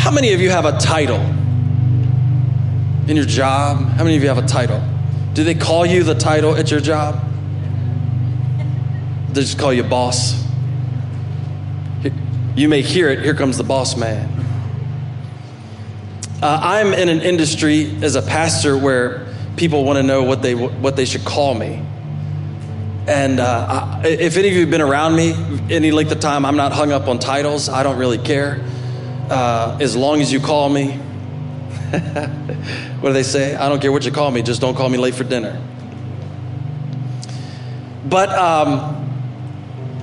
How many of you have a title in your job? How many of you have a title? Do they call you the title at your job? They just call you boss. You may hear it. Here comes the boss man. Uh, I'm in an industry as a pastor where people want to know what they what they should call me. And uh, I, if any of you have been around me any length of time, I'm not hung up on titles. I don't really care. Uh, as long as you call me, what do they say? I don't care what you call me, just don't call me late for dinner. But um,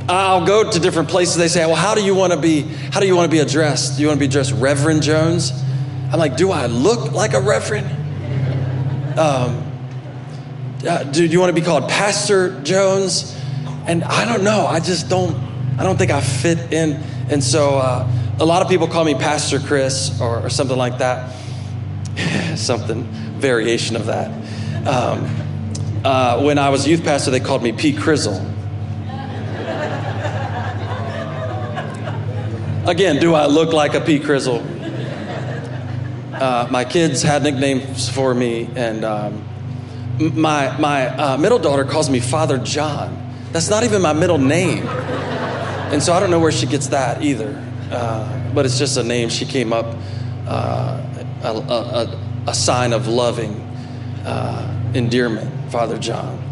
I'll go to different places. They say, "Well, how do you want to be? How do you want to be addressed? Do you want to be addressed, Reverend Jones?" I'm like, "Do I look like a reverend?" Um, uh, do you want to be called Pastor Jones? And I don't know. I just don't. I don't think I fit in. And so uh, a lot of people call me Pastor Chris or, or something like that. something variation of that. Um, uh, when I was youth pastor, they called me P. Crizzle. Again, do I look like a P. Crizzle? Uh, my kids had nicknames for me, and um, my, my uh, middle daughter calls me Father John. That's not even my middle name. And so I don't know where she gets that either. Uh, but it's just a name she came up, uh, a, a, a, sign of loving uh, endearment, Father John.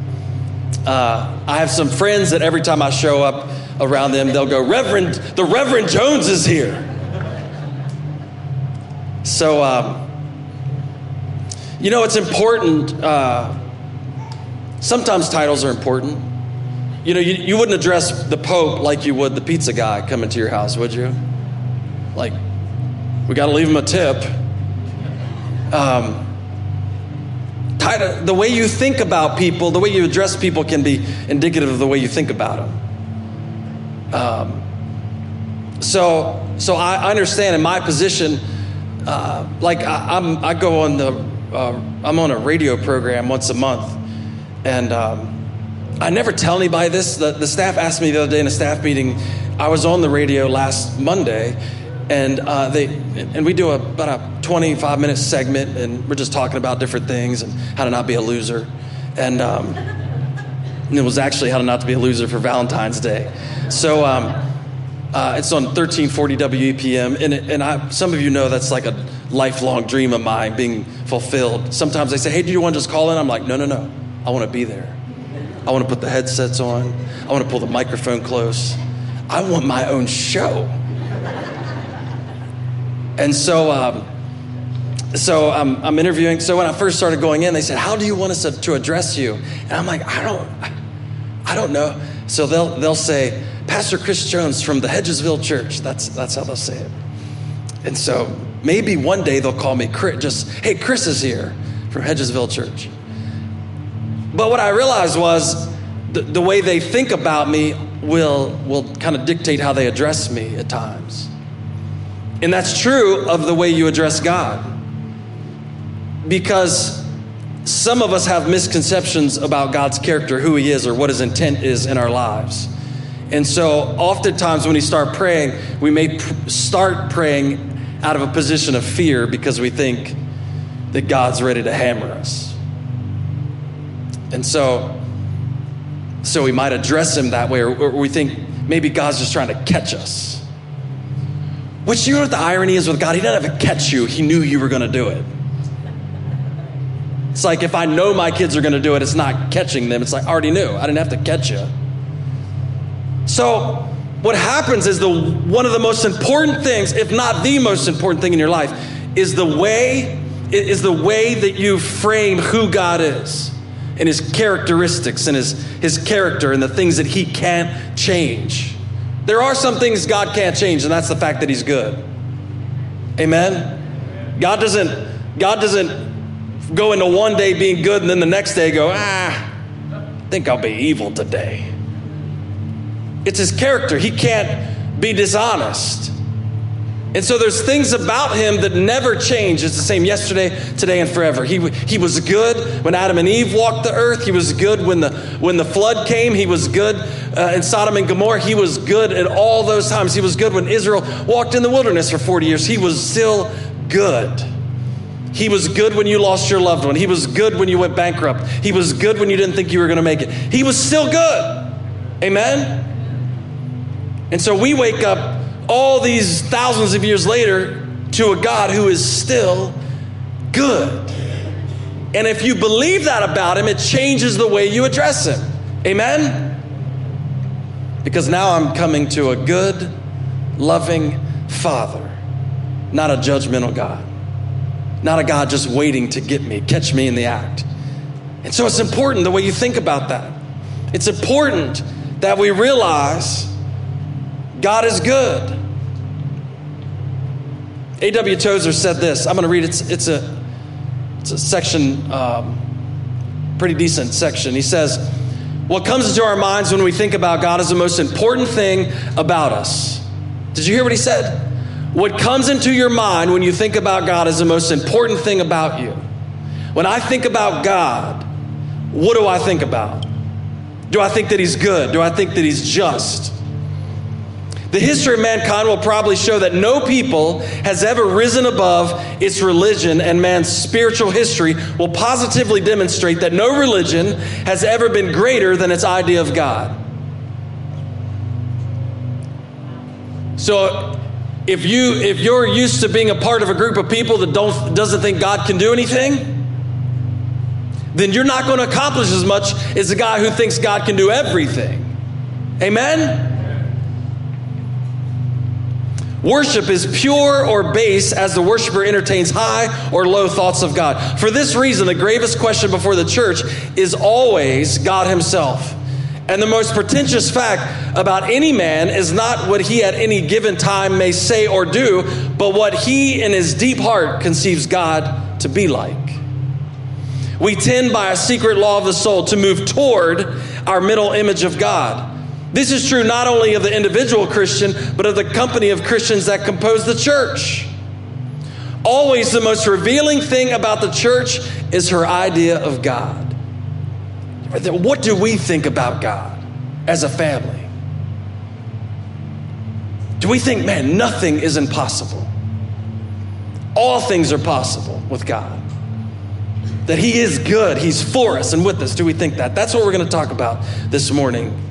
Uh, I have some friends that every time I show up, around them, they'll go, Reverend, the Reverend Jones is here. So, um, you know, it's important. Uh, sometimes titles are important. You know, you, you wouldn't address the Pope like you would the pizza guy coming to your house, would you? Like, we got to leave him a tip. Um, the way you think about people, the way you address people can be indicative of the way you think about them. Um, so, so I understand in my position, uh, like I, am I go on the, uh, I'm on a radio program once a month, and um, I never tell anybody this. The, the staff asked me the other day in a staff meeting. I was on the radio last Monday, and uh, they and we do a, about a 25 minute segment, and we're just talking about different things and how to not be a loser, and. Um, and it was actually how to not to be a loser for Valentine's Day. So um, uh, it's on 1340 WEPM, and, it, and I, some of you know that's like a lifelong dream of mine being fulfilled. Sometimes they say, "Hey, do you want to just call in?" I'm like, "No, no, no. I want to be there. I want to put the headsets on. I want to pull the microphone close. I want my own show." And so. Um, so um, I'm interviewing. So when I first started going in, they said, "How do you want us to, to address you?" And I'm like, "I don't, I don't know." So they'll they'll say, "Pastor Chris Jones from the Hedgesville Church." That's that's how they'll say it. And so maybe one day they'll call me Chris. Just hey, Chris is here from Hedgesville Church. But what I realized was the, the way they think about me will will kind of dictate how they address me at times. And that's true of the way you address God because some of us have misconceptions about God's character, who He is, or what His intent is in our lives. And so, oftentimes, when we start praying, we may pr- start praying out of a position of fear because we think that God's ready to hammer us. And so, so we might address Him that way, or, or we think maybe God's just trying to catch us. Which you know what the irony is with God? He doesn't have to catch you, He knew you were going to do it. It's like if I know my kids are going to do it, it's not catching them. It's like I already knew. I didn't have to catch you. So, what happens is the one of the most important things, if not the most important thing in your life, is the way is the way that you frame who God is and his characteristics and his his character and the things that he can't change. There are some things God can't change, and that's the fact that he's good. Amen. God doesn't God doesn't go into one day being good and then the next day go, ah, I think I'll be evil today. It's his character. He can't be dishonest. And so there's things about him that never change. It's the same yesterday, today, and forever. He, he was good when Adam and Eve walked the earth. He was good when the, when the flood came. He was good uh, in Sodom and Gomorrah. He was good at all those times. He was good when Israel walked in the wilderness for 40 years. He was still good. He was good when you lost your loved one. He was good when you went bankrupt. He was good when you didn't think you were going to make it. He was still good. Amen? And so we wake up all these thousands of years later to a God who is still good. And if you believe that about him, it changes the way you address him. Amen? Because now I'm coming to a good, loving Father, not a judgmental God, not a God just waiting to get me, catch me in the act. And so it's important the way you think about that. It's important that we realize God is good. A.W. Tozer said this. I'm going to read it. It's, it's a it's a section, um, pretty decent section. He says, What comes into our minds when we think about God is the most important thing about us. Did you hear what he said? What comes into your mind when you think about God is the most important thing about you. When I think about God, what do I think about? Do I think that He's good? Do I think that He's just? The history of mankind will probably show that no people has ever risen above its religion, and man's spiritual history will positively demonstrate that no religion has ever been greater than its idea of God. So, if you if you're used to being a part of a group of people that don't doesn't think God can do anything, then you're not going to accomplish as much as a guy who thinks God can do everything. Amen. Worship is pure or base as the worshiper entertains high or low thoughts of God. For this reason, the gravest question before the church is always God Himself. And the most pretentious fact about any man is not what he at any given time may say or do, but what he in his deep heart conceives God to be like. We tend by a secret law of the soul to move toward our middle image of God. This is true not only of the individual Christian, but of the company of Christians that compose the church. Always the most revealing thing about the church is her idea of God. What do we think about God as a family? Do we think, man, nothing is impossible? All things are possible with God. That He is good, He's for us and with us. Do we think that? That's what we're going to talk about this morning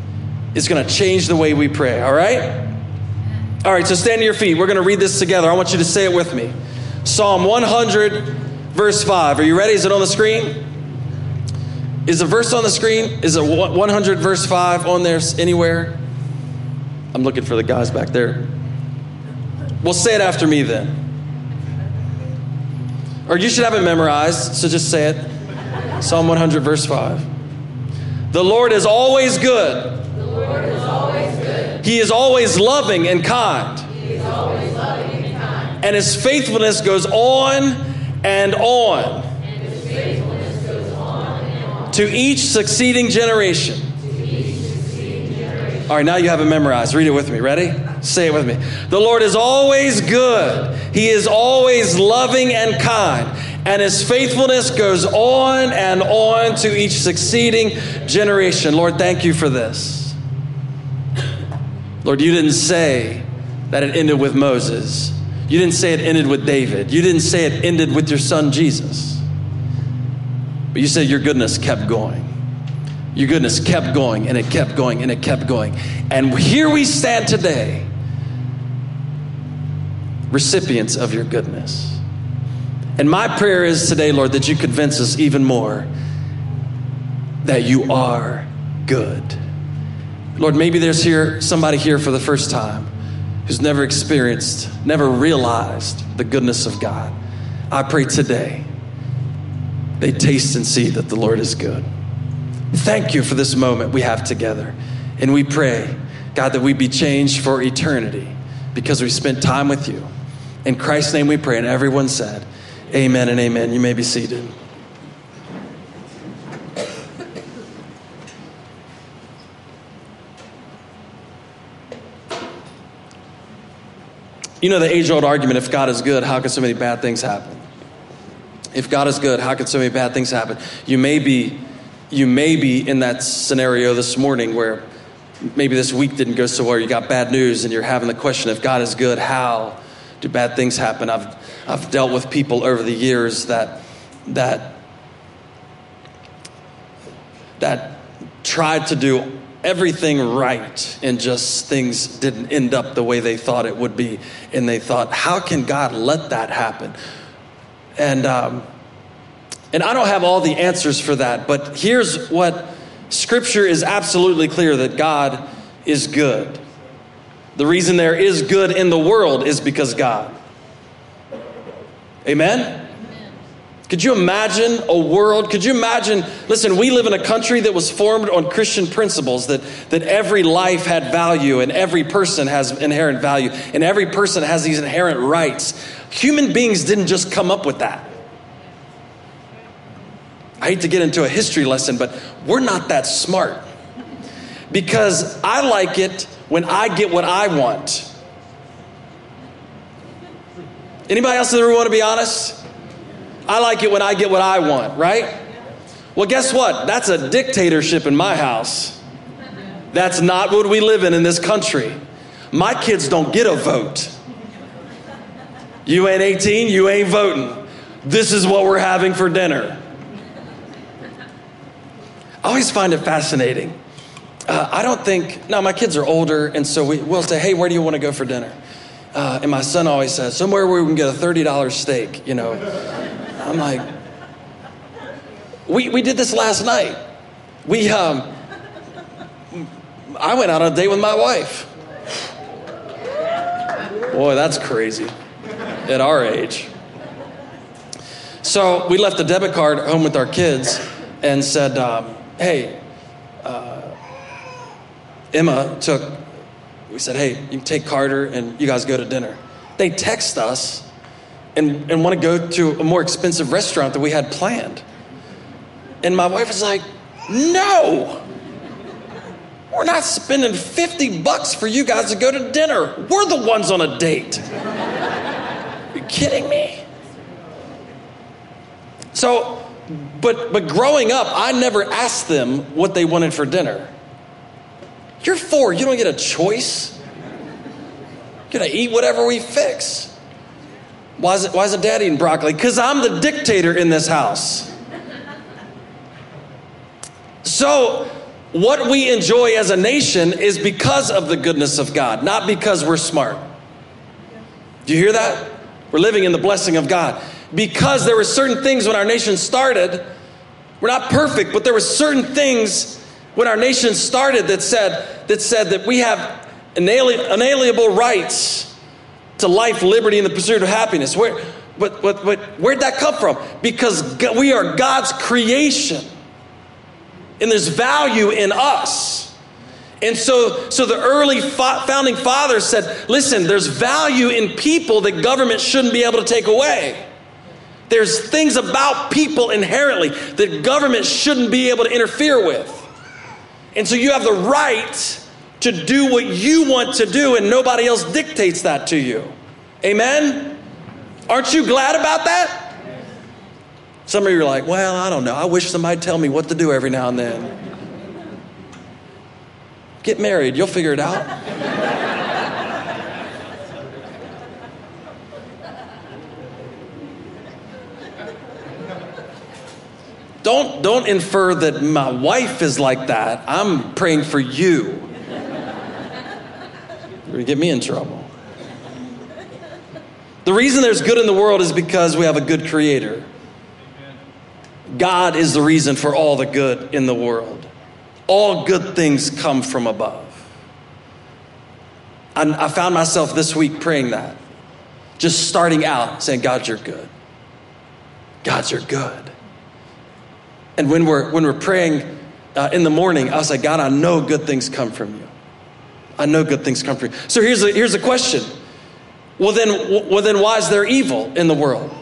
is going to change the way we pray, all right? All right, so stand to your feet. We're going to read this together. I want you to say it with me. Psalm 100, verse 5. Are you ready? Is it on the screen? Is the verse on the screen? Is it 100, verse 5 on there anywhere? I'm looking for the guys back there. Well, say it after me then. Or you should have it memorized, so just say it. Psalm 100, verse 5. The Lord is always good he is always loving and kind. And his faithfulness goes on and on. To each succeeding generation. All right, now you have it memorized. Read it with me. Ready? Say it with me. The Lord is always good. He is always loving and kind. And his faithfulness goes on and on to each succeeding generation. Lord, thank you for this. Lord, you didn't say that it ended with Moses. You didn't say it ended with David. You didn't say it ended with your son Jesus. But you said your goodness kept going. Your goodness kept going and it kept going and it kept going. And here we stand today, recipients of your goodness. And my prayer is today, Lord, that you convince us even more that you are good. Lord, maybe there's here somebody here for the first time who's never experienced, never realized the goodness of God. I pray today they taste and see that the Lord is good. Thank you for this moment we have together. And we pray, God, that we be changed for eternity because we spent time with you. In Christ's name we pray. And everyone said, Amen and amen. You may be seated. You know the age old argument if God is good, how can so many bad things happen? If God is good, how can so many bad things happen? You may be you may be in that scenario this morning where maybe this week didn't go so well, you got bad news and you're having the question if God is good, how do bad things happen? I've, I've dealt with people over the years that, that, that tried to do everything right and just things didn't end up the way they thought it would be. And they thought, how can God let that happen? And, um, and I don't have all the answers for that, but here's what Scripture is absolutely clear that God is good. The reason there is good in the world is because God. Amen? Could you imagine a world? Could you imagine? Listen, we live in a country that was formed on Christian principles that, that every life had value and every person has inherent value and every person has these inherent rights. Human beings didn't just come up with that. I hate to get into a history lesson, but we're not that smart. Because I like it when I get what I want. Anybody else ever want to be honest? I like it when I get what I want, right? Well, guess what? That's a dictatorship in my house. That's not what we live in in this country. My kids don't get a vote. You ain't 18, you ain't voting. This is what we're having for dinner. I always find it fascinating. Uh, I don't think, now my kids are older, and so we, will say, hey, where do you want to go for dinner? Uh, and my son always says, somewhere where we can get a $30 steak, you know. I'm like, we, we did this last night. We, um, I went out on a date with my wife. Boy, that's crazy at our age. So we left the debit card home with our kids and said, um, hey, uh, Emma took, we said, hey, you take Carter and you guys go to dinner. They text us and, and want to go to a more expensive restaurant that we had planned. And my wife was like, no, we're not spending 50 bucks for you guys to go to dinner. We're the ones on a date. Are you kidding me? So but, but growing up, I never asked them what they wanted for dinner. You're four, you don't get a choice. You're gonna eat whatever we fix. Why is, it, why is it dad eating broccoli? Because I'm the dictator in this house. So, what we enjoy as a nation is because of the goodness of God, not because we're smart. Do you hear that? We're living in the blessing of God because there were certain things when our nation started. We're not perfect, but there were certain things when our nation started that said that said that we have inalienable rights to life, liberty, and the pursuit of happiness. Where, but, but, but where'd that come from? Because we are God's creation, and there's value in us. And so, so the early founding fathers said, listen, there's value in people that government shouldn't be able to take away. There's things about people inherently that government shouldn't be able to interfere with. And so you have the right to do what you want to do, and nobody else dictates that to you. Amen? Aren't you glad about that? Some of you are like, well, I don't know. I wish somebody'd tell me what to do every now and then. Get married, you'll figure it out. Don't, don't infer that my wife is like that. I'm praying for you. You're get me in trouble. The reason there's good in the world is because we have a good creator. God is the reason for all the good in the world. All good things come from above. I, I found myself this week praying that. Just starting out saying, God, you're good. God, you're good. And when we're, when we're praying uh, in the morning, I was like, God, I know good things come from you. I know good things come from you. So here's a, here's a question. Well then, well, then, why is there evil in the world?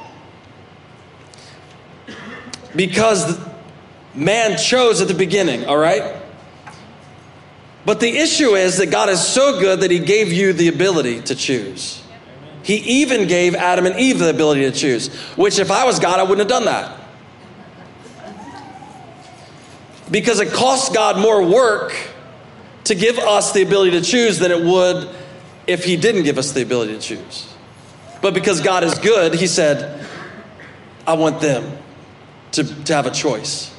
Because man chose at the beginning, all right? But the issue is that God is so good that He gave you the ability to choose. He even gave Adam and Eve the ability to choose, which if I was God, I wouldn't have done that. because it costs God more work to give us the ability to choose than it would if He didn't give us the ability to choose. But because God is good, He said, I want them to, to have a choice.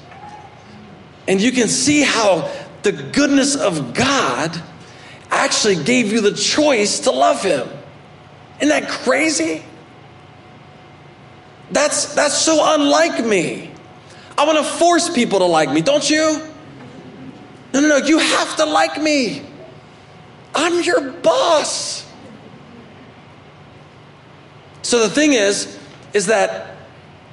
And you can see how the goodness of God actually gave you the choice to love Him. Isn't that crazy? That's, that's so unlike me. I want to force people to like me, don't you? No, no, no, you have to like me. I'm your boss. So the thing is, is that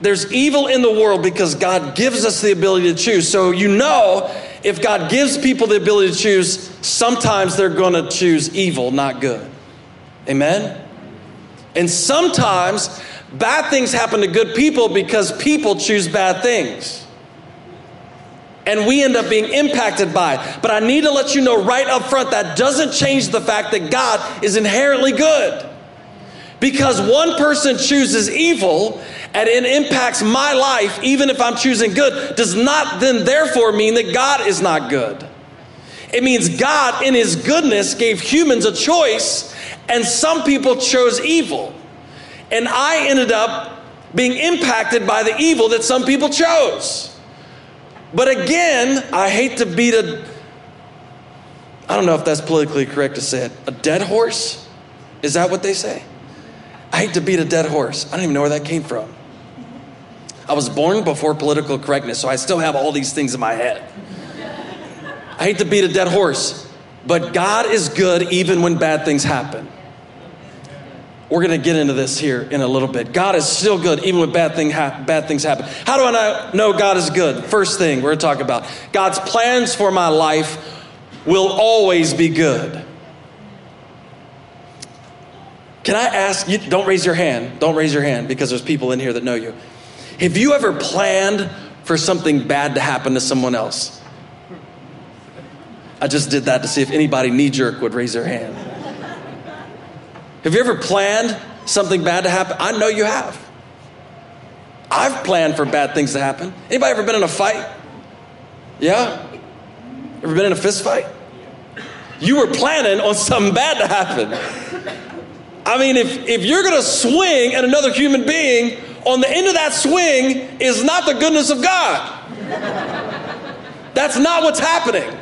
there's evil in the world because God gives us the ability to choose. So you know, if God gives people the ability to choose, sometimes they're going to choose evil, not good. Amen? And sometimes bad things happen to good people because people choose bad things. And we end up being impacted by it. But I need to let you know right up front that doesn't change the fact that God is inherently good. Because one person chooses evil and it impacts my life, even if I'm choosing good, does not then therefore mean that God is not good. It means God, in His goodness, gave humans a choice, and some people chose evil. And I ended up being impacted by the evil that some people chose. But again, I hate to beat a, I don't know if that's politically correct to say it, a dead horse? Is that what they say? I hate to beat a dead horse. I don't even know where that came from. I was born before political correctness, so I still have all these things in my head. I hate to beat a dead horse, but God is good even when bad things happen. We're going to get into this here in a little bit. God is still good even when bad, thing ha- bad things happen. How do I know God is good? First thing we're going to talk about God's plans for my life will always be good. Can I ask you? Don't raise your hand. Don't raise your hand because there's people in here that know you. Have you ever planned for something bad to happen to someone else? I just did that to see if anybody knee jerk would raise their hand. Have you ever planned something bad to happen? I know you have. I've planned for bad things to happen. Anybody ever been in a fight? Yeah? Ever been in a fist fight? You were planning on something bad to happen. I mean, if, if you're to swing at another human being, on the end of that swing is not the goodness of God. That's not what's happening.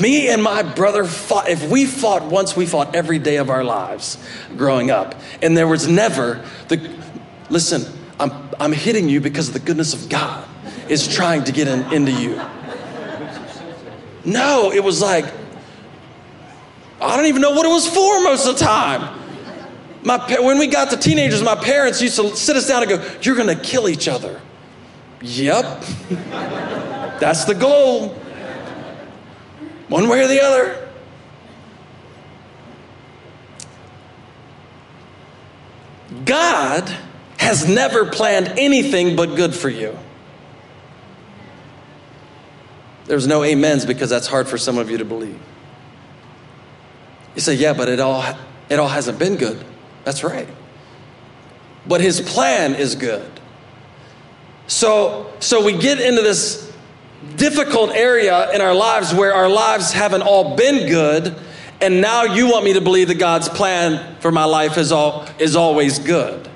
Me and my brother fought. If we fought once, we fought every day of our lives growing up. And there was never the. Listen, I'm, I'm hitting you because the goodness of God is trying to get in, into you. No, it was like, I don't even know what it was for most of the time. My, when we got to teenagers, my parents used to sit us down and go, You're going to kill each other. Yep. That's the goal. One way or the other. God has never planned anything but good for you. There's no amens because that's hard for some of you to believe. You say, yeah, but it all, it all hasn't been good. That's right. But his plan is good. So, so we get into this difficult area in our lives where our lives haven't all been good, and now you want me to believe that God's plan for my life is, all, is always good.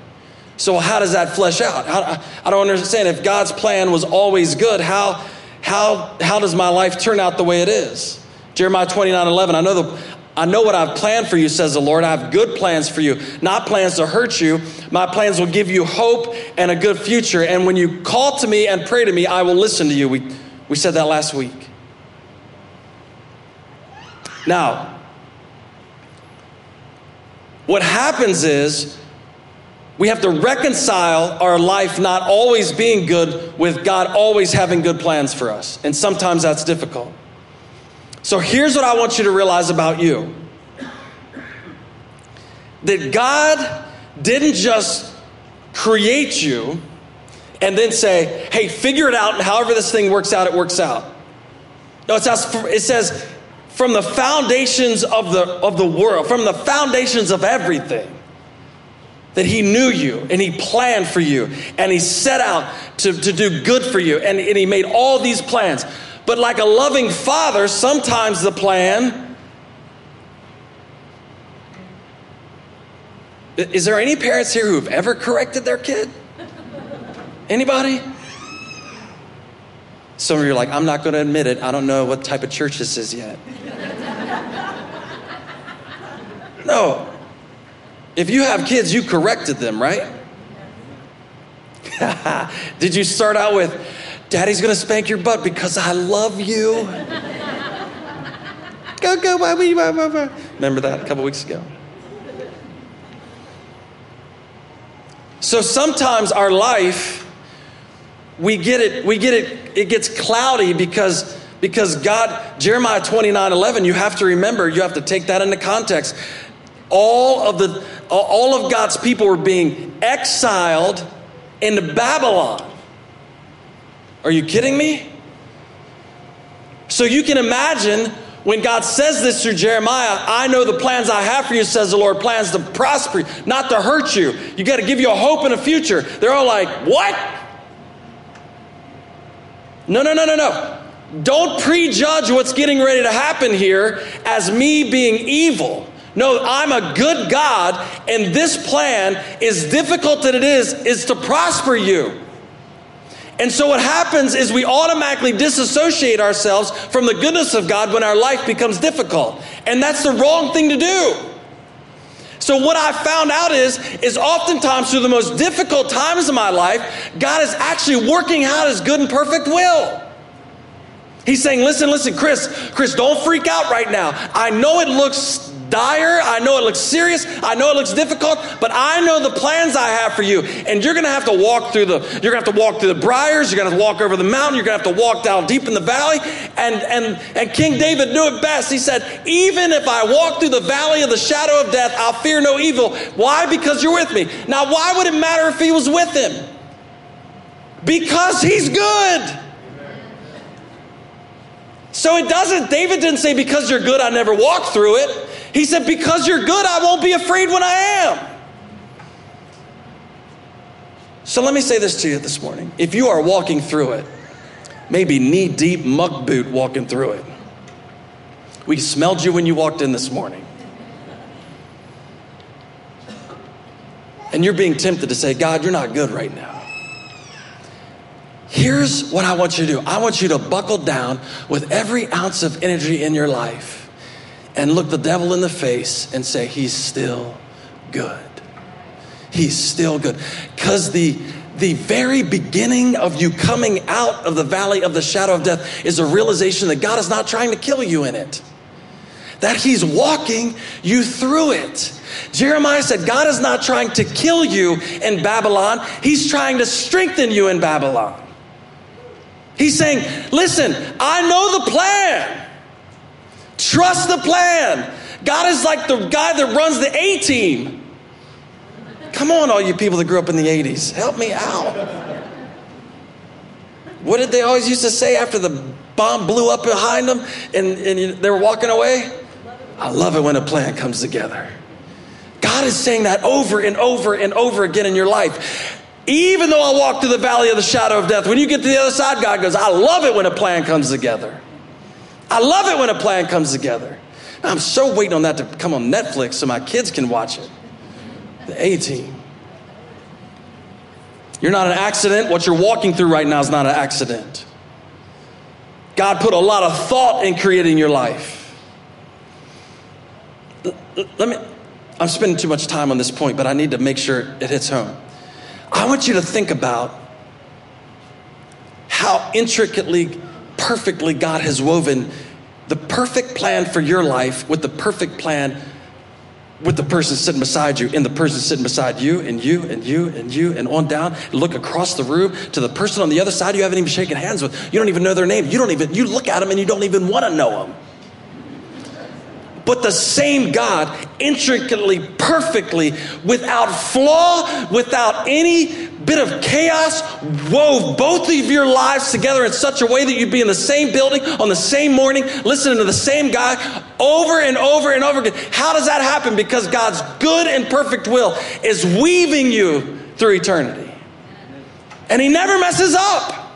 So, how does that flesh out? How, I don't understand. If God's plan was always good, how, how, how does my life turn out the way it is? Jeremiah 29 11. I know, the, I know what I've planned for you, says the Lord. I have good plans for you, not plans to hurt you. My plans will give you hope and a good future. And when you call to me and pray to me, I will listen to you. We, we said that last week. Now, what happens is we have to reconcile our life not always being good with God always having good plans for us. And sometimes that's difficult. So here's what I want you to realize about you that God didn't just create you and then say, hey, figure it out, and however this thing works out, it works out. No, it says, it says from the foundations of the, of the world, from the foundations of everything, that He knew you and He planned for you and He set out to, to do good for you and, and He made all these plans. But like a loving father, sometimes the plan. Is there any parents here who've ever corrected their kid? Anybody? Some of you are like, I'm not going to admit it. I don't know what type of church this is yet. no. If you have kids, you corrected them, right? Did you start out with, Daddy's gonna spank your butt because I love you? go, go, baby, baby. Remember that a couple weeks ago? So sometimes our life, we get it, we get it, it gets cloudy because because God, Jeremiah 29 11, you have to remember, you have to take that into context. All of the all of God's people were being exiled into Babylon. Are you kidding me? So you can imagine when God says this through Jeremiah, I know the plans I have for you, says the Lord, plans to prosper you, not to hurt you. You got to give you a hope and a future. They're all like, What? No, no, no, no, no. Don't prejudge what's getting ready to happen here as me being evil. No, I'm a good God, and this plan, as difficult that it is, is to prosper you. And so what happens is we automatically disassociate ourselves from the goodness of God when our life becomes difficult. And that's the wrong thing to do. So what I found out is is oftentimes through the most difficult times of my life, God is actually working out his good and perfect will. He's saying, "Listen, listen, Chris, Chris, don't freak out right now. I know it looks dire. I know it looks serious. I know it looks difficult, but I know the plans I have for you. And you're going to have to walk through the you're going to have to walk through the briars, you're going to walk over the mountain, you're going to have to walk down deep in the valley. And and and King David knew it best. He said, "Even if I walk through the valley of the shadow of death, I'll fear no evil." Why? Because you're with me. Now, why would it matter if he was with him? Because he's good. So it doesn't, David didn't say, because you're good, I never walk through it. He said, Because you're good, I won't be afraid when I am. So let me say this to you this morning. If you are walking through it, maybe knee deep muck boot walking through it, we smelled you when you walked in this morning. And you're being tempted to say, God, you're not good right now. Here's what I want you to do I want you to buckle down with every ounce of energy in your life and look the devil in the face and say, He's still good. He's still good. Because the the very beginning of you coming out of the valley of the shadow of death is a realization that God is not trying to kill you in it, that He's walking you through it. Jeremiah said, God is not trying to kill you in Babylon, He's trying to strengthen you in Babylon. He's saying, Listen, I know the plan. Trust the plan. God is like the guy that runs the A team. Come on, all you people that grew up in the 80s, help me out. What did they always used to say after the bomb blew up behind them and, and they were walking away? I love it when a plan comes together. God is saying that over and over and over again in your life. Even though I walk through the valley of the shadow of death, when you get to the other side, God goes, I love it when a plan comes together. I love it when a plan comes together. I'm so waiting on that to come on Netflix so my kids can watch it. The A team. You're not an accident. What you're walking through right now is not an accident. God put a lot of thought in creating your life. Let me, I'm spending too much time on this point, but I need to make sure it hits home. I want you to think about how intricately perfectly God has woven the perfect plan for your life with the perfect plan with the person sitting beside you and the person sitting beside you and you and you and you and on down look across the room to the person on the other side you haven't even shaken hands with. You don't even know their name. You don't even you look at them and you don't even want to know them but the same God, intricately, perfectly, without flaw, without any bit of chaos, wove both of your lives together in such a way that you'd be in the same building on the same morning, listening to the same guy over and over and over again. How does that happen? Because God's good and perfect will is weaving you through eternity. And He never messes up.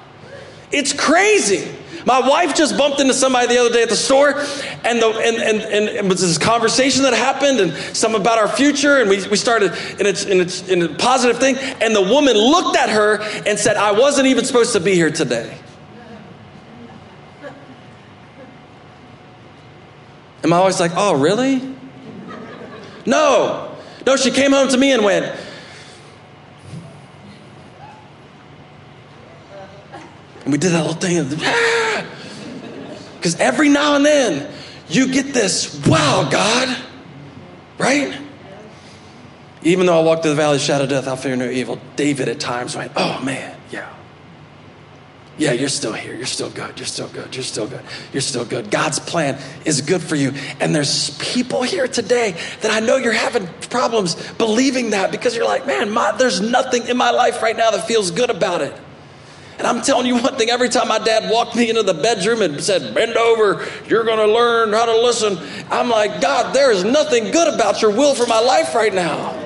It's crazy. My wife just bumped into somebody the other day at the store, and, the, and, and, and it was this conversation that happened, and some about our future, and we, we started, and it's, and it's in a positive thing. And the woman looked at her and said, I wasn't even supposed to be here today. Am I always like, oh, really? No. No, she came home to me and went, And we did that little thing. Because every now and then you get this, wow, God, right? Even though I walk through the valley of shadow death, I'll fear no evil. David at times went, oh man, yeah. Yeah, you're still here. You're still good. You're still good. You're still good. You're still good. God's plan is good for you. And there's people here today that I know you're having problems believing that because you're like, man, my, there's nothing in my life right now that feels good about it. And I'm telling you one thing every time my dad walked me into the bedroom and said, Bend over, you're going to learn how to listen, I'm like, God, there is nothing good about your will for my life right now.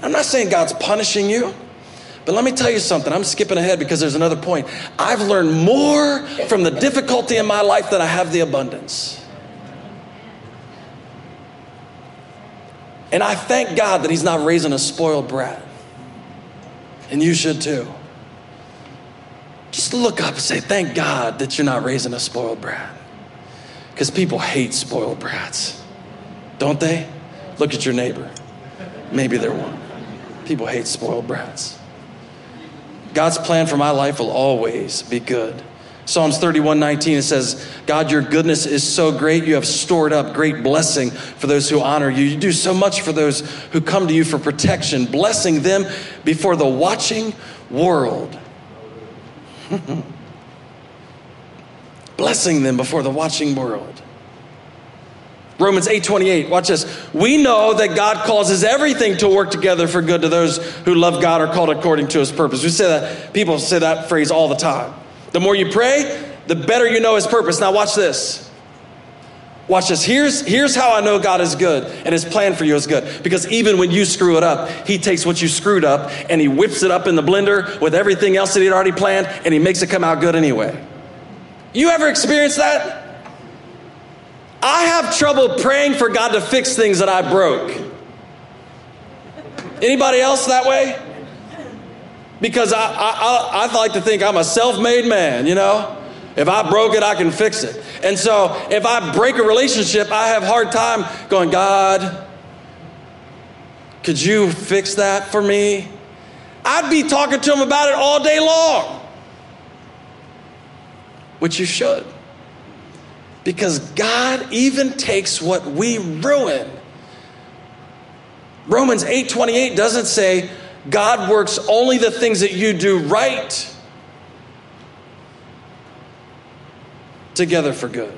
I'm not saying God's punishing you. But let me tell you something. I'm skipping ahead because there's another point. I've learned more from the difficulty in my life than I have the abundance. And I thank God that He's not raising a spoiled brat. And you should too. Just look up and say, Thank God that you're not raising a spoiled brat. Because people hate spoiled brats, don't they? Look at your neighbor. Maybe they're one. People hate spoiled brats. God's plan for my life will always be good. Psalms 31 19, it says, God, your goodness is so great. You have stored up great blessing for those who honor you. You do so much for those who come to you for protection, blessing them before the watching world. blessing them before the watching world. Romans 8:28. Watch this. We know that God causes everything to work together for good to those who love God or called according to his purpose. We say that people say that phrase all the time. The more you pray, the better you know his purpose. Now watch this. Watch this. Here's, here's how I know God is good and his plan for you is good. Because even when you screw it up, he takes what you screwed up and he whips it up in the blender with everything else that he'd already planned and he makes it come out good anyway. You ever experienced that? I have trouble praying for God to fix things that I broke. Anybody else that way? Because I, I, I, like to think I'm a self made man, you know? If I broke it, I can fix it. And so if I break a relationship, I have hard time going, God, could you fix that for me? I'd be talking to him about it all day long. Which you should. Because God even takes what we ruin. Romans 8:28 doesn't say God works only the things that you do right together for good.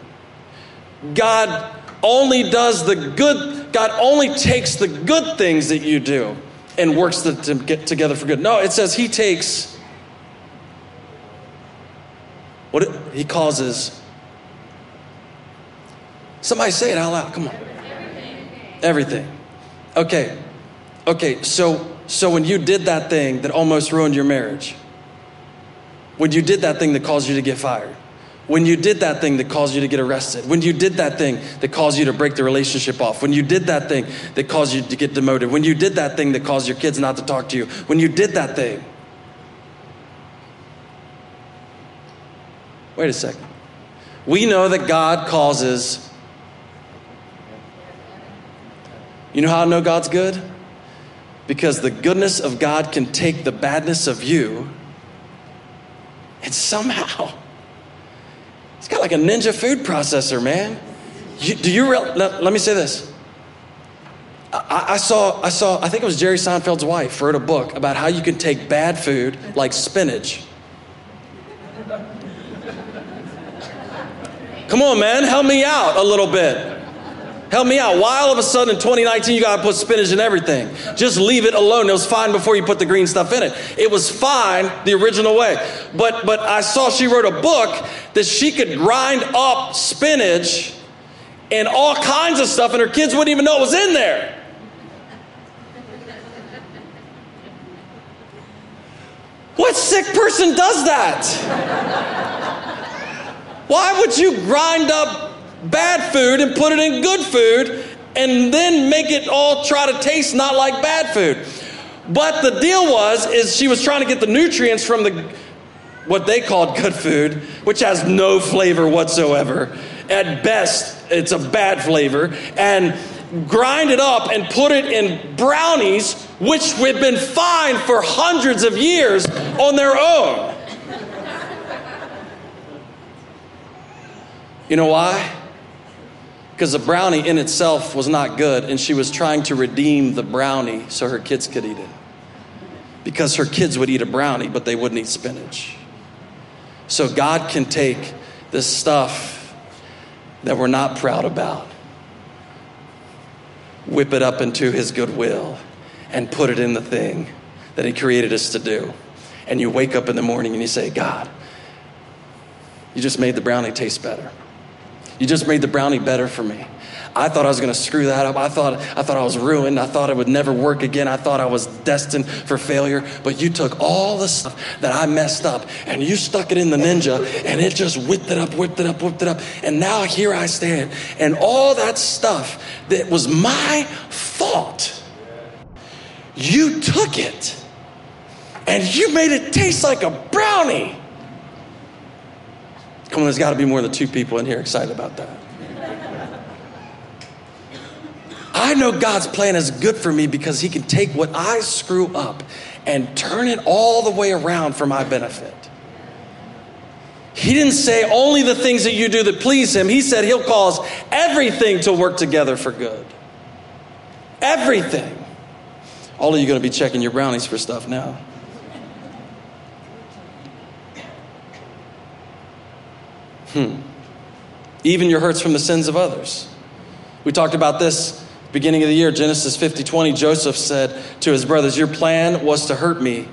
God only does the good, God only takes the good things that you do and works them to get together for good. No, it says He takes what He causes Somebody say it out loud. Come on. Everything. Everything. Okay. Okay, so so when you did that thing that almost ruined your marriage, when you did that thing that caused you to get fired, when you did that thing that caused you to get arrested, when you did that thing that caused you to break the relationship off, when you did that thing that caused you to get demoted, when you did that thing that caused your kids not to talk to you, when you did that thing. Wait a second. We know that God causes You know how I know God's good? Because the goodness of God can take the badness of you and somehow, it's got like a ninja food processor, man. You, do you real, let, let me say this. I, I, saw, I saw, I think it was Jerry Seinfeld's wife wrote a book about how you can take bad food like spinach. Come on, man, help me out a little bit. Help me out. Why all of a sudden in 2019 you got to put spinach in everything? Just leave it alone. It was fine before you put the green stuff in it. It was fine the original way. But but I saw she wrote a book that she could grind up spinach and all kinds of stuff and her kids wouldn't even know it was in there. What sick person does that? Why would you grind up bad food and put it in good food and then make it all try to taste not like bad food? But the deal was is she was trying to get the nutrients from the what they called good food, which has no flavor whatsoever. At best, it's a bad flavor and grind it up and put it in brownies which have been fine for hundreds of years on their own. You know why? Because the brownie in itself was not good, and she was trying to redeem the brownie so her kids could eat it. Because her kids would eat a brownie, but they wouldn't eat spinach. So God can take this stuff that we're not proud about, whip it up into His goodwill, and put it in the thing that He created us to do. And you wake up in the morning and you say, God, you just made the brownie taste better. You just made the brownie better for me. I thought I was going to screw that up. I thought, I thought I was ruined. I thought it would never work again. I thought I was destined for failure. But you took all the stuff that I messed up and you stuck it in the ninja and it just whipped it up, whipped it up, whipped it up. And now here I stand. And all that stuff that was my fault, you took it and you made it taste like a brownie. Come on, there's got to be more than two people in here excited about that. I know God's plan is good for me because He can take what I screw up and turn it all the way around for my benefit. He didn't say only the things that you do that please Him. He said He'll cause everything to work together for good. Everything. All of you going to be checking your brownies for stuff now. Hmm. Even your hurts from the sins of others. We talked about this beginning of the year, Genesis 50 20. Joseph said to his brothers, Your plan was to hurt me.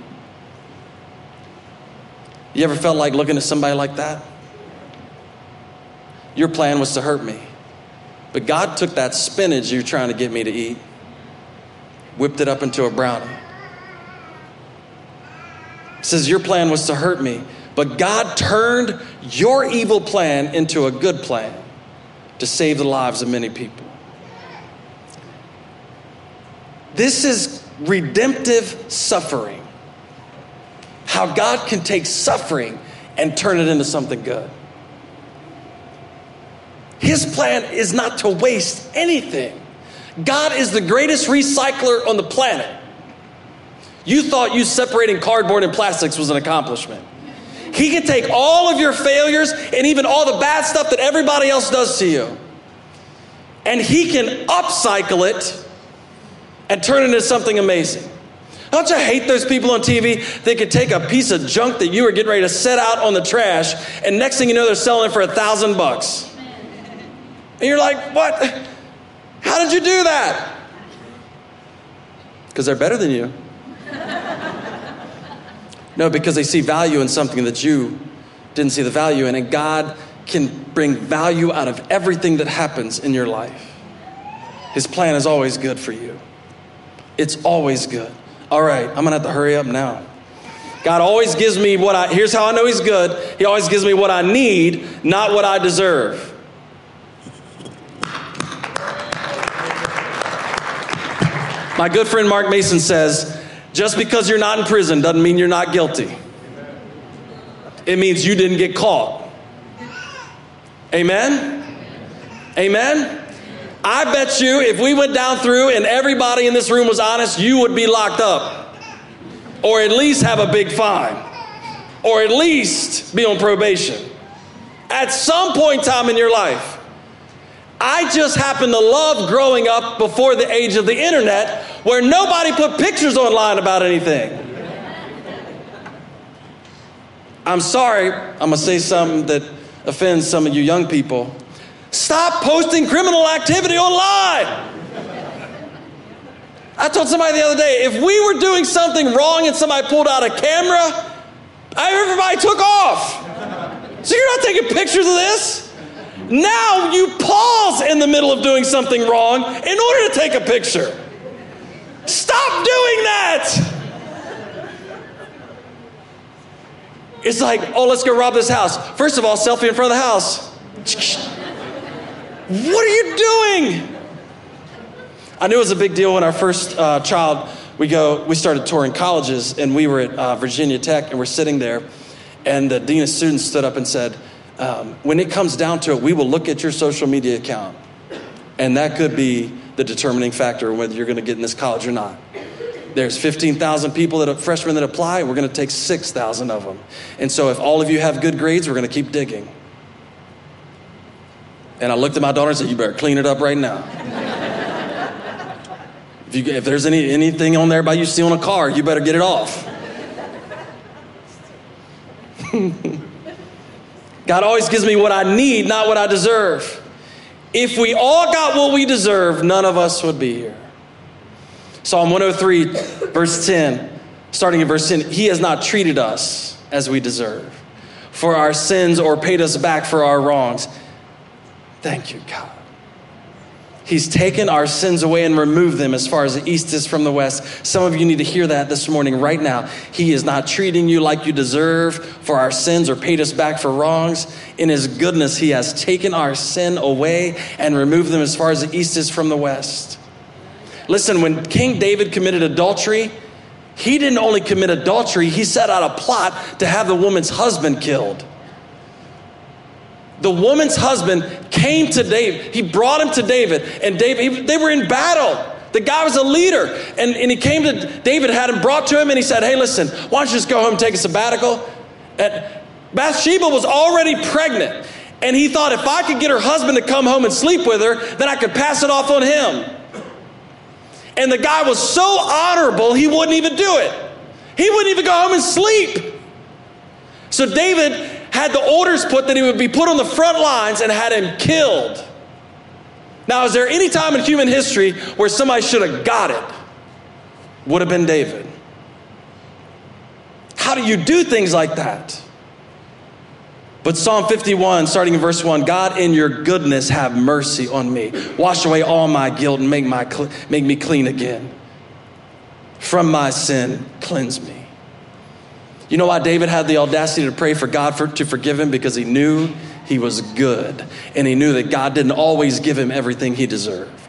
You ever felt like looking at somebody like that? Your plan was to hurt me. But God took that spinach you're trying to get me to eat, whipped it up into a brownie. Says, Your plan was to hurt me. But God turned your evil plan into a good plan to save the lives of many people. This is redemptive suffering. How God can take suffering and turn it into something good. His plan is not to waste anything. God is the greatest recycler on the planet. You thought you separating cardboard and plastics was an accomplishment. He can take all of your failures and even all the bad stuff that everybody else does to you, and He can upcycle it and turn it into something amazing. Don't you hate those people on TV? They could take a piece of junk that you were getting ready to set out on the trash, and next thing you know, they're selling it for a thousand bucks. And you're like, what? How did you do that? Because they're better than you. No, because they see value in something that you didn't see the value in. And God can bring value out of everything that happens in your life. His plan is always good for you. It's always good. All right, I'm gonna have to hurry up now. God always gives me what I, here's how I know He's good. He always gives me what I need, not what I deserve. My good friend Mark Mason says, just because you're not in prison doesn't mean you're not guilty. It means you didn't get caught. Amen? Amen? I bet you if we went down through and everybody in this room was honest, you would be locked up. Or at least have a big fine. Or at least be on probation. At some point in time in your life. I just happen to love growing up before the age of the internet where nobody put pictures online about anything. I'm sorry, I'm gonna say something that offends some of you young people. Stop posting criminal activity online. I told somebody the other day if we were doing something wrong and somebody pulled out a camera, everybody took off. So you're not taking pictures of this? Now you pause in the middle of doing something wrong in order to take a picture. Stop doing that. It's like, oh, let's go rob this house. First of all, selfie in front of the house. What are you doing? I knew it was a big deal when our first uh, child, we go, we started touring colleges, and we were at uh, Virginia Tech, and we're sitting there, and the dean of students stood up and said, um, when it comes down to it, we will look at your social media account, and that could be the determining factor whether you're going to get in this college or not. There's 15,000 people that are freshmen that apply. We're going to take 6,000 of them. And so if all of you have good grades, we're going to keep digging. And I looked at my daughter and said, You better clean it up right now. if, you, if there's any, anything on there about you stealing a car, you better get it off. God always gives me what I need, not what I deserve. If we all got what we deserve, none of us would be here. Psalm 103, verse 10, starting in verse 10 He has not treated us as we deserve for our sins or paid us back for our wrongs. Thank you, God. He's taken our sins away and removed them as far as the east is from the west. Some of you need to hear that this morning, right now. He is not treating you like you deserve for our sins or paid us back for wrongs. In His goodness, He has taken our sin away and removed them as far as the east is from the west. Listen, when King David committed adultery, he didn't only commit adultery, he set out a plot to have the woman's husband killed the woman's husband came to David. He brought him to David, and David, they were in battle. The guy was a leader, and, and he came to David, had him brought to him, and he said, Hey, listen, why don't you just go home and take a sabbatical? And Bathsheba was already pregnant, and he thought if I could get her husband to come home and sleep with her, then I could pass it off on him. And the guy was so honorable, he wouldn't even do it. He wouldn't even go home and sleep. So David had the orders put that he would be put on the front lines and had him killed. Now, is there any time in human history where somebody should have got it? Would have been David. How do you do things like that? But Psalm 51, starting in verse 1 God, in your goodness, have mercy on me. Wash away all my guilt and make, my, make me clean again. From my sin, cleanse me. You know why David had the audacity to pray for God for, to forgive him? Because he knew he was good. And he knew that God didn't always give him everything he deserved.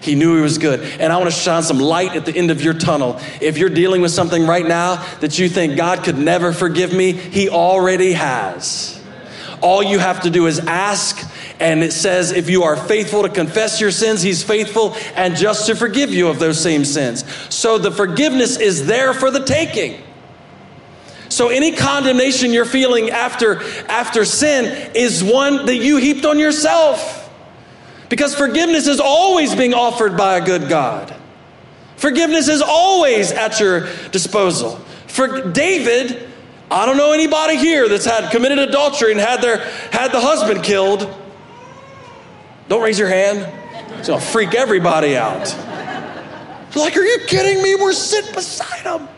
He knew he was good. And I want to shine some light at the end of your tunnel. If you're dealing with something right now that you think God could never forgive me, he already has. All you have to do is ask. And it says, if you are faithful to confess your sins, he's faithful and just to forgive you of those same sins. So the forgiveness is there for the taking. So any condemnation you're feeling after after sin is one that you heaped on yourself. Because forgiveness is always being offered by a good God. Forgiveness is always at your disposal. For David, I don't know anybody here that's had committed adultery and had their had the husband killed. Don't raise your hand. It's gonna freak everybody out. Like, are you kidding me? We're sitting beside him.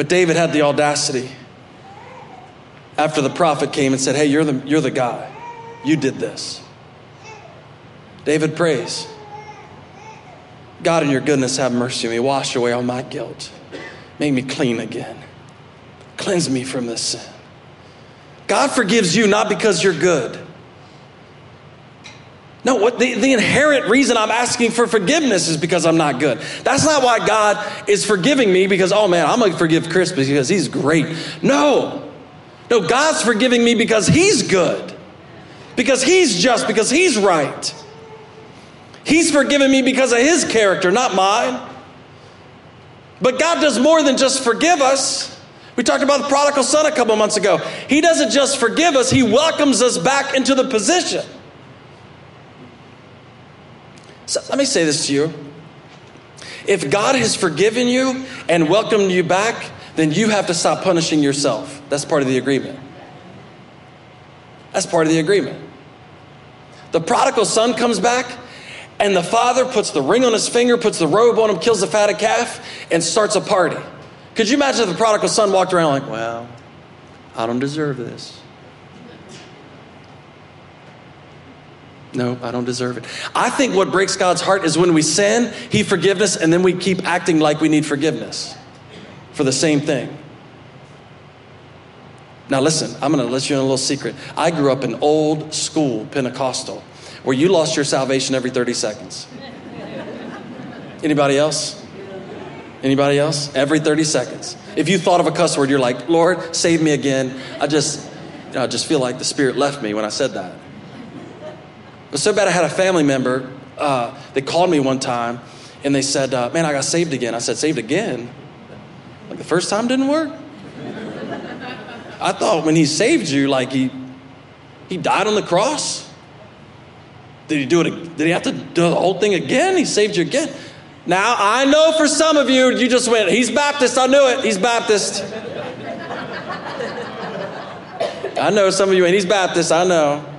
But David had the audacity after the prophet came and said, Hey, you're the, you're the guy. You did this. David prays, God, in your goodness, have mercy on me. Wash away all my guilt. Make me clean again. Cleanse me from this sin. God forgives you not because you're good no, what the, the inherent reason I'm asking for forgiveness is because I'm not good. That's not why God is forgiving me because, oh man, I'm going to forgive Chris because he's great. No. No, God's forgiving me because he's good, because he's just, because he's right. He's forgiven me because of his character, not mine. But God does more than just forgive us. We talked about the prodigal son a couple months ago. He doesn't just forgive us, he welcomes us back into the position. So let me say this to you. If God has forgiven you and welcomed you back, then you have to stop punishing yourself. That's part of the agreement. That's part of the agreement. The prodigal son comes back, and the father puts the ring on his finger, puts the robe on him, kills the fatted calf, and starts a party. Could you imagine if the prodigal son walked around like, well, I don't deserve this? No, I don't deserve it. I think what breaks God's heart is when we sin, He forgives us, and then we keep acting like we need forgiveness. for the same thing. Now, listen, I'm going to let you in a little secret. I grew up in old school Pentecostal where you lost your salvation every 30 seconds. Anybody else? Anybody else? Every 30 seconds. If you thought of a cuss word, you're like, Lord, save me again. I just, you know, I just feel like the Spirit left me when I said that. Was so bad I had a family member, uh, they called me one time and they said, uh, Man, I got saved again. I said, Saved again? Like the first time didn't work? I thought when he saved you, like he, he died on the cross. Did he do it? Did he have to do the whole thing again? He saved you again. Now, I know for some of you, you just went, He's Baptist. I knew it. He's Baptist. I know some of you, and He's Baptist. I know.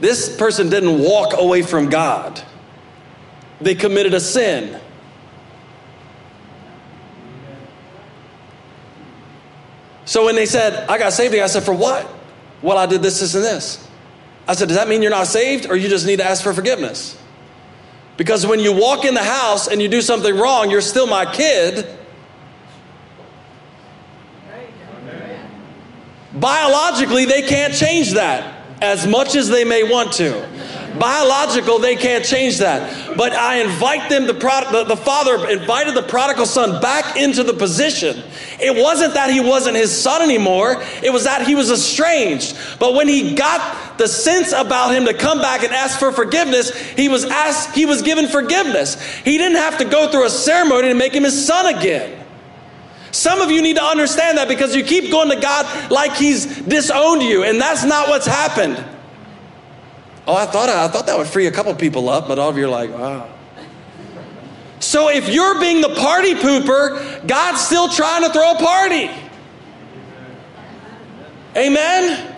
This person didn't walk away from God, they committed a sin. So when they said, I got saved, I said, For what? Well, I did this, this, and this. I said, Does that mean you're not saved or you just need to ask for forgiveness? Because when you walk in the house and you do something wrong, you're still my kid. Biologically, they can't change that as much as they may want to. Biological, they can't change that. But I invite them, the, prod- the, the father invited the prodigal son back into the position. It wasn't that he wasn't his son anymore, it was that he was estranged. But when he got the sense about him to come back and ask for forgiveness, he was asked, he was given forgiveness. He didn't have to go through a ceremony to make him his son again. Some of you need to understand that because you keep going to God like He's disowned you, and that's not what's happened. Oh, I thought I thought that would free a couple people up, but all of you are like, wow. So if you're being the party pooper, God's still trying to throw a party. Amen.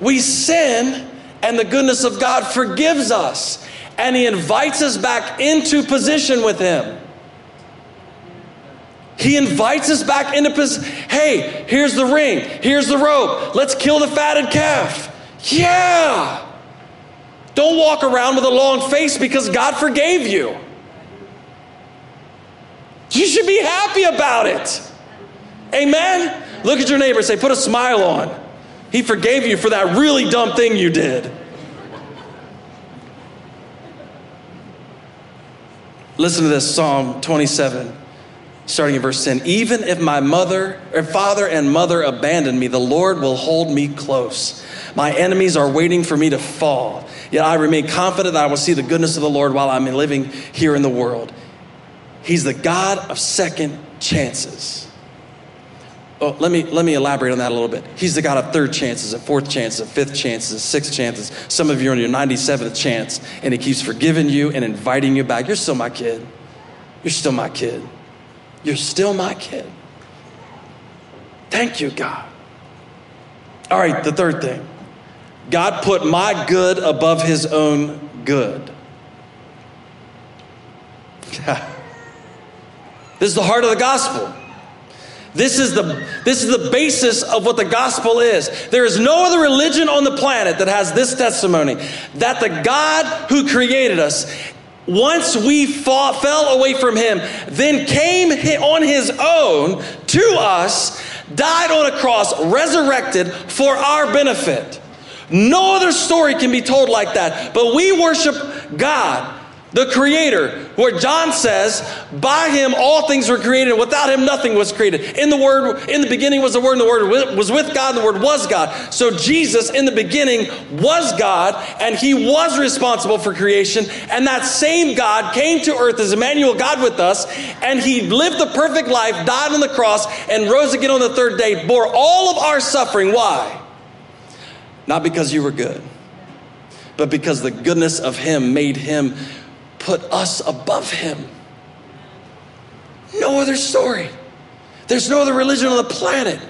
We sin, and the goodness of God forgives us, and He invites us back into position with Him. He invites us back into position. Hey, here's the ring, here's the rope. Let's kill the fatted calf. Yeah. Don't walk around with a long face because God forgave you. You should be happy about it. Amen? Look at your neighbor say, put a smile on. He forgave you for that really dumb thing you did. Listen to this Psalm 27 starting in verse 10 even if my mother or father and mother abandon me the lord will hold me close. My enemies are waiting for me to fall. Yet i remain confident that i will see the goodness of the lord while i'm living here in the world. He's the god of second chances. Oh, let me let me elaborate on that a little bit. He's the god of third chances of fourth chances of fifth chances of sixth chances. Some of you are on your 97th chance and he keeps forgiving you and inviting you back. You're still my kid. You're still my kid you're still my kid. Thank you, God. All right, the third thing God put my good above his own good. this is the heart of the gospel. This is, the, this is the basis of what the gospel is. There is no other religion on the planet that has this testimony that the God who created us once we fought, fell away from him, then came on his own to us, died on a cross, resurrected for our benefit. No other story can be told like that. But we worship God the creator, where John says, by him all things were created, and without him nothing was created. In the word, in the beginning was the word, and the word was with God, and the word was God. So Jesus in the beginning was God, and he was responsible for creation, and that same God came to earth as Emmanuel, God with us, and he lived the perfect life, died on the cross, and rose again on the third day, bore all of our suffering. Why? Not because you were good, but because the goodness of him made him put us above him. No other story. There's no other religion on the planet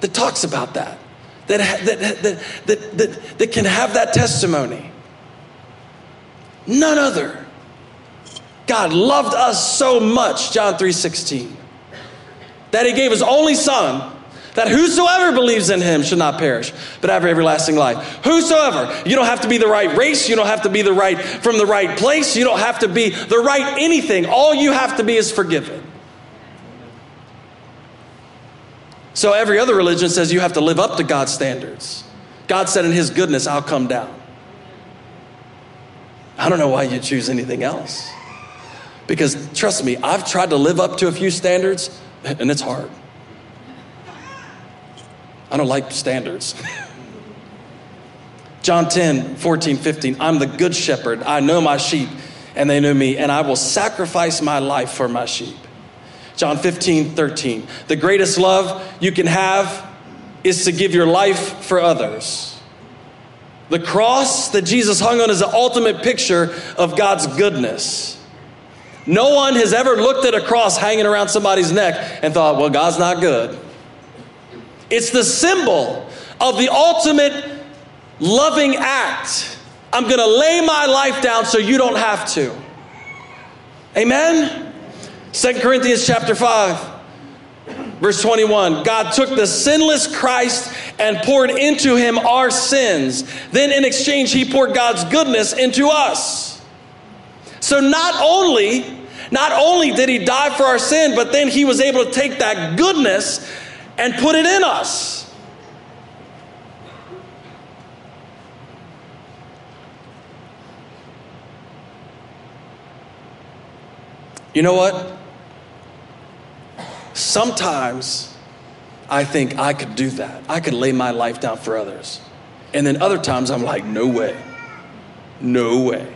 that talks about that, that, that, that, that, that, can have that testimony. None other. God loved us so much, John 3:16, that he gave his only son that whosoever believes in him should not perish, but have everlasting life. Whosoever. You don't have to be the right race. You don't have to be the right from the right place. You don't have to be the right anything. All you have to be is forgiven. So every other religion says you have to live up to God's standards. God said in his goodness, I'll come down. I don't know why you choose anything else. Because trust me, I've tried to live up to a few standards and it's hard. I don't like standards. John 10, 14, 15. I'm the good shepherd. I know my sheep, and they know me, and I will sacrifice my life for my sheep. John 15, 13. The greatest love you can have is to give your life for others. The cross that Jesus hung on is the ultimate picture of God's goodness. No one has ever looked at a cross hanging around somebody's neck and thought, well, God's not good. It's the symbol of the ultimate loving act. I'm going to lay my life down so you don't have to. Amen? 2 Corinthians chapter 5. Verse 21 God took the sinless Christ and poured into him our sins. Then, in exchange, he poured God's goodness into us. So, not only, not only did he die for our sin, but then he was able to take that goodness and put it in us. You know what? Sometimes I think I could do that. I could lay my life down for others. And then other times I'm like, no way. No way.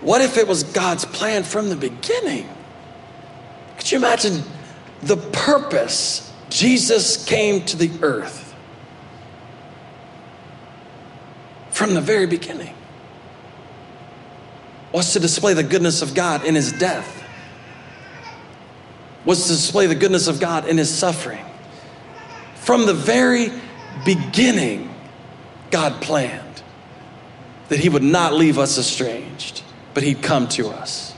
What if it was God's plan from the beginning? Could you imagine the purpose Jesus came to the earth from the very beginning was to display the goodness of God in his death, was to display the goodness of God in his suffering. From the very beginning, God planned that he would not leave us estranged, but he'd come to us.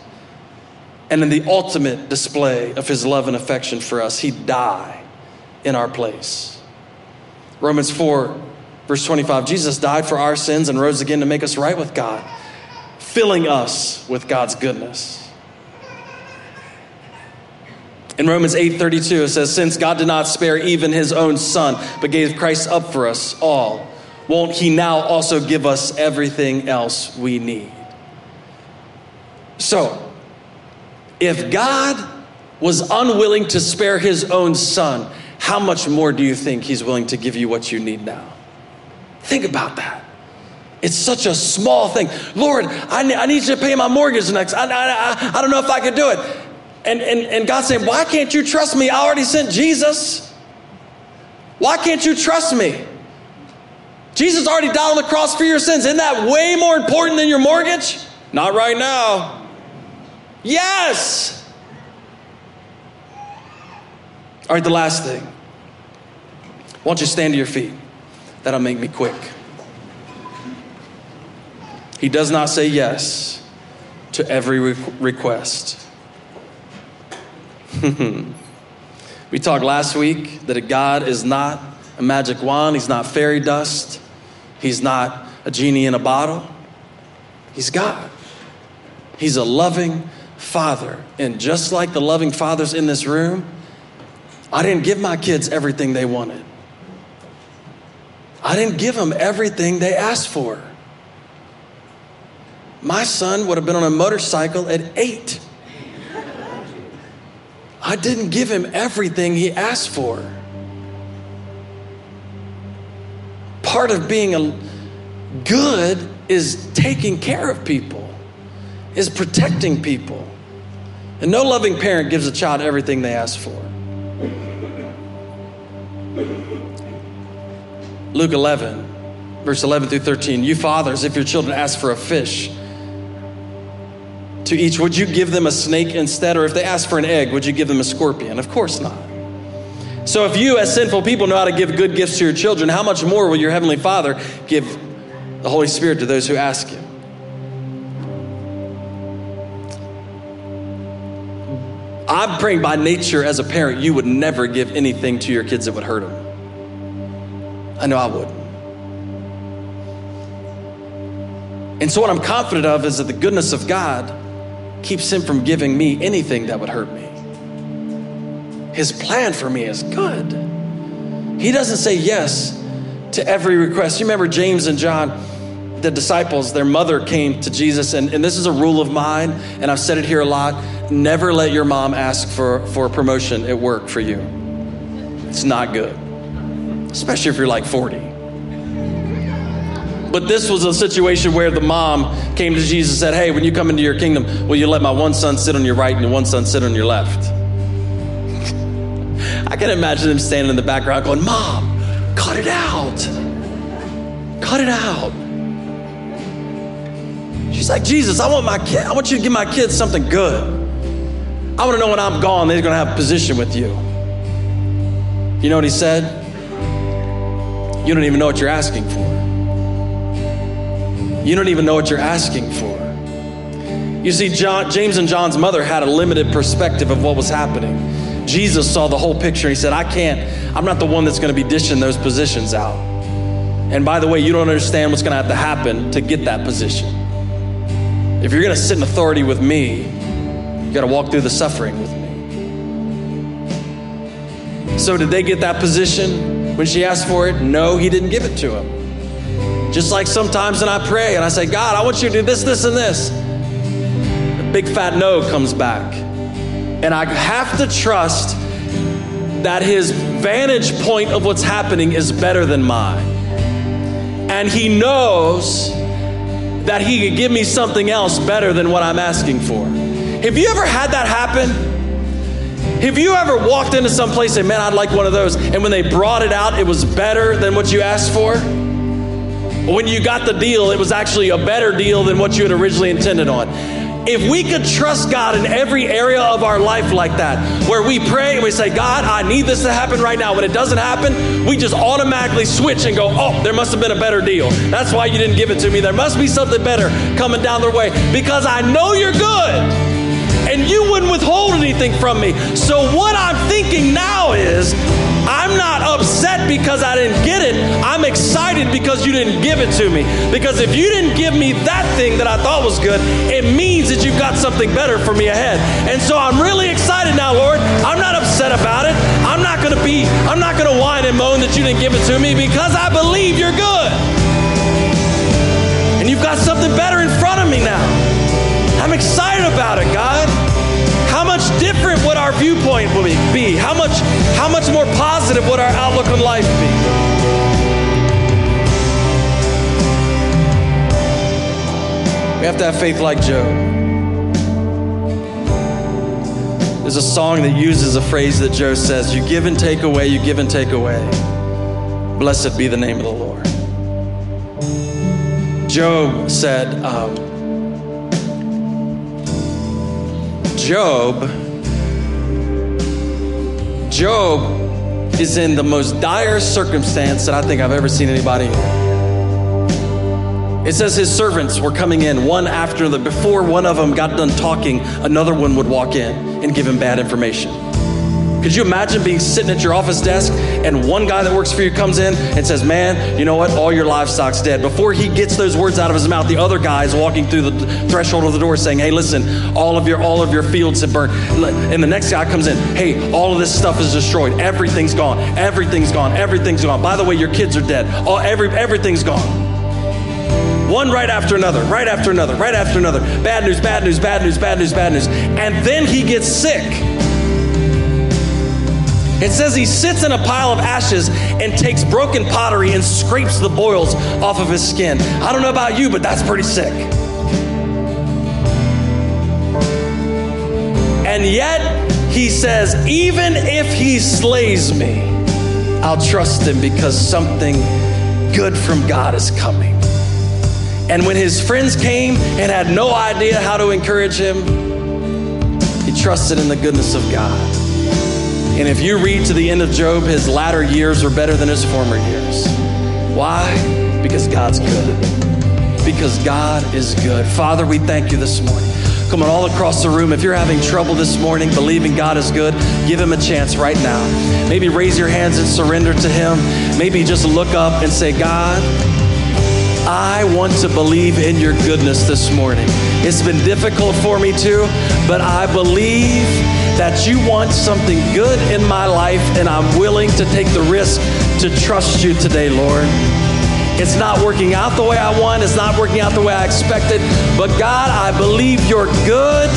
And in the ultimate display of his love and affection for us, he'd die in our place. Romans 4, verse 25 Jesus died for our sins and rose again to make us right with God, filling us with God's goodness. In Romans 8:32 it says since God did not spare even his own son but gave Christ up for us all won't he now also give us everything else we need. So, if God was unwilling to spare his own son, how much more do you think He's willing to give you what you need now? Think about that. It's such a small thing. Lord, I need, I need you to pay my mortgage next. I, I, I don't know if I could do it. And, and, and God's saying, Why can't you trust me? I already sent Jesus. Why can't you trust me? Jesus already died on the cross for your sins. Isn't that way more important than your mortgage? Not right now. Yes. All right, the last thing. Why don't you stand to your feet? That'll make me quick. He does not say yes to every re- request. we talked last week that a God is not a magic wand, He's not fairy dust, He's not a genie in a bottle. He's God. He's a loving Father. And just like the loving fathers in this room, I didn't give my kids everything they wanted. I didn't give them everything they asked for. My son would have been on a motorcycle at eight. I didn't give him everything he asked for. Part of being a good is taking care of people, is protecting people. And no loving parent gives a child everything they ask for. Luke 11, verse 11 through 13. You fathers, if your children ask for a fish to each, would you give them a snake instead? Or if they ask for an egg, would you give them a scorpion? Of course not. So if you, as sinful people, know how to give good gifts to your children, how much more will your Heavenly Father give the Holy Spirit to those who ask Him? I'm praying by nature as a parent, you would never give anything to your kids that would hurt them. I know I would. And so, what I'm confident of is that the goodness of God keeps him from giving me anything that would hurt me. His plan for me is good. He doesn't say yes to every request. You remember James and John, the disciples, their mother came to Jesus, and, and this is a rule of mine, and I've said it here a lot never let your mom ask for, for a promotion at work for you. It's not good, especially if you're like 40. But this was a situation where the mom came to Jesus and said, Hey, when you come into your kingdom, will you let my one son sit on your right and your one son sit on your left? I can imagine him standing in the background going, Mom, cut it out. Cut it out. She's like, Jesus, I want my kid, I want you to give my kids something good. I want to know when I'm gone, they're going to have a position with you. You know what he said? You don't even know what you're asking for. You don't even know what you're asking for. You see, John, James and John's mother had a limited perspective of what was happening. Jesus saw the whole picture. He said, I can't, I'm not the one that's going to be dishing those positions out. And by the way, you don't understand what's going to have to happen to get that position. If you're going to sit in authority with me, you got to walk through the suffering with me. So, did they get that position when she asked for it? No, he didn't give it to him. Just like sometimes when I pray and I say, God, I want you to do this, this, and this. A big fat no comes back. And I have to trust that his vantage point of what's happening is better than mine. And he knows that he could give me something else better than what I'm asking for. Have you ever had that happen? Have you ever walked into some place and man, I'd like one of those, and when they brought it out, it was better than what you asked for? When you got the deal, it was actually a better deal than what you had originally intended on. If we could trust God in every area of our life like that, where we pray and we say, God, I need this to happen right now. When it doesn't happen, we just automatically switch and go, oh, there must have been a better deal. That's why you didn't give it to me. There must be something better coming down the way because I know you're good you wouldn't withhold anything from me. So, what I'm thinking now is, I'm not upset because I didn't get it. I'm excited because you didn't give it to me. Because if you didn't give me that thing that I thought was good, it means that you've got something better for me ahead. And so I'm really excited now, Lord. I'm not upset about it. I'm not going to be, I'm not going to whine and moan that you didn't give it to me because I believe you're good. And you've got something better in front of me now. I'm excited about it, God much different would our viewpoint be? How much, how much more positive would our outlook on life be? We have to have faith like Job. There's a song that uses a phrase that Job says, You give and take away, you give and take away. Blessed be the name of the Lord. Job said, um, Job, Job is in the most dire circumstance that I think I've ever seen anybody in. It says his servants were coming in one after the before one of them got done talking, another one would walk in and give him bad information. Could you imagine being sitting at your office desk and one guy that works for you comes in and says, Man, you know what? All your livestock's dead. Before he gets those words out of his mouth, the other guy is walking through the threshold of the door saying, Hey, listen, all of your all of your fields have burned. And the next guy comes in, Hey, all of this stuff is destroyed. Everything's gone. Everything's gone. Everything's gone. By the way, your kids are dead. All every everything's gone. One right after another, right after another, right after another. Bad news, bad news, bad news, bad news, bad news. And then he gets sick. It says he sits in a pile of ashes and takes broken pottery and scrapes the boils off of his skin. I don't know about you, but that's pretty sick. And yet, he says, even if he slays me, I'll trust him because something good from God is coming. And when his friends came and had no idea how to encourage him, he trusted in the goodness of God. And if you read to the end of Job, his latter years are better than his former years. Why? Because God's good. Because God is good. Father, we thank you this morning. Come on, all across the room. If you're having trouble this morning believing God is good, give Him a chance right now. Maybe raise your hands and surrender to Him. Maybe just look up and say, God, I want to believe in your goodness this morning. It's been difficult for me too, but I believe that you want something good in my life, and I'm willing to take the risk to trust you today, Lord. It's not working out the way I want, it's not working out the way I expected, but God, I believe you're good.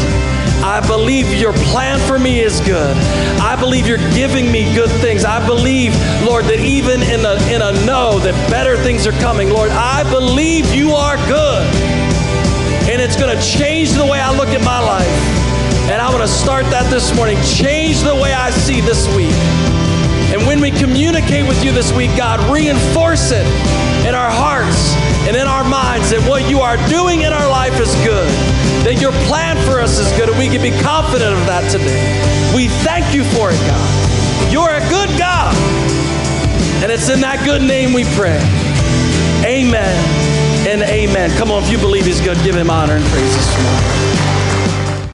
I believe your plan for me is good. I believe you're giving me good things. I believe, Lord, that even in a, in a no, that better things are coming. Lord, I believe you are good. And it's going to change the way I look at my life. And I want to start that this morning. Change the way I see this week. And when we communicate with you this week, God, reinforce it in our hearts and in our minds that what you are doing in our life is good, that your plan for us is good, and we can be confident of that today. We thank you for it, God. You're a good God. And it's in that good name we pray. Amen and amen. Come on, if you believe he's good, give him honor and praise this morning.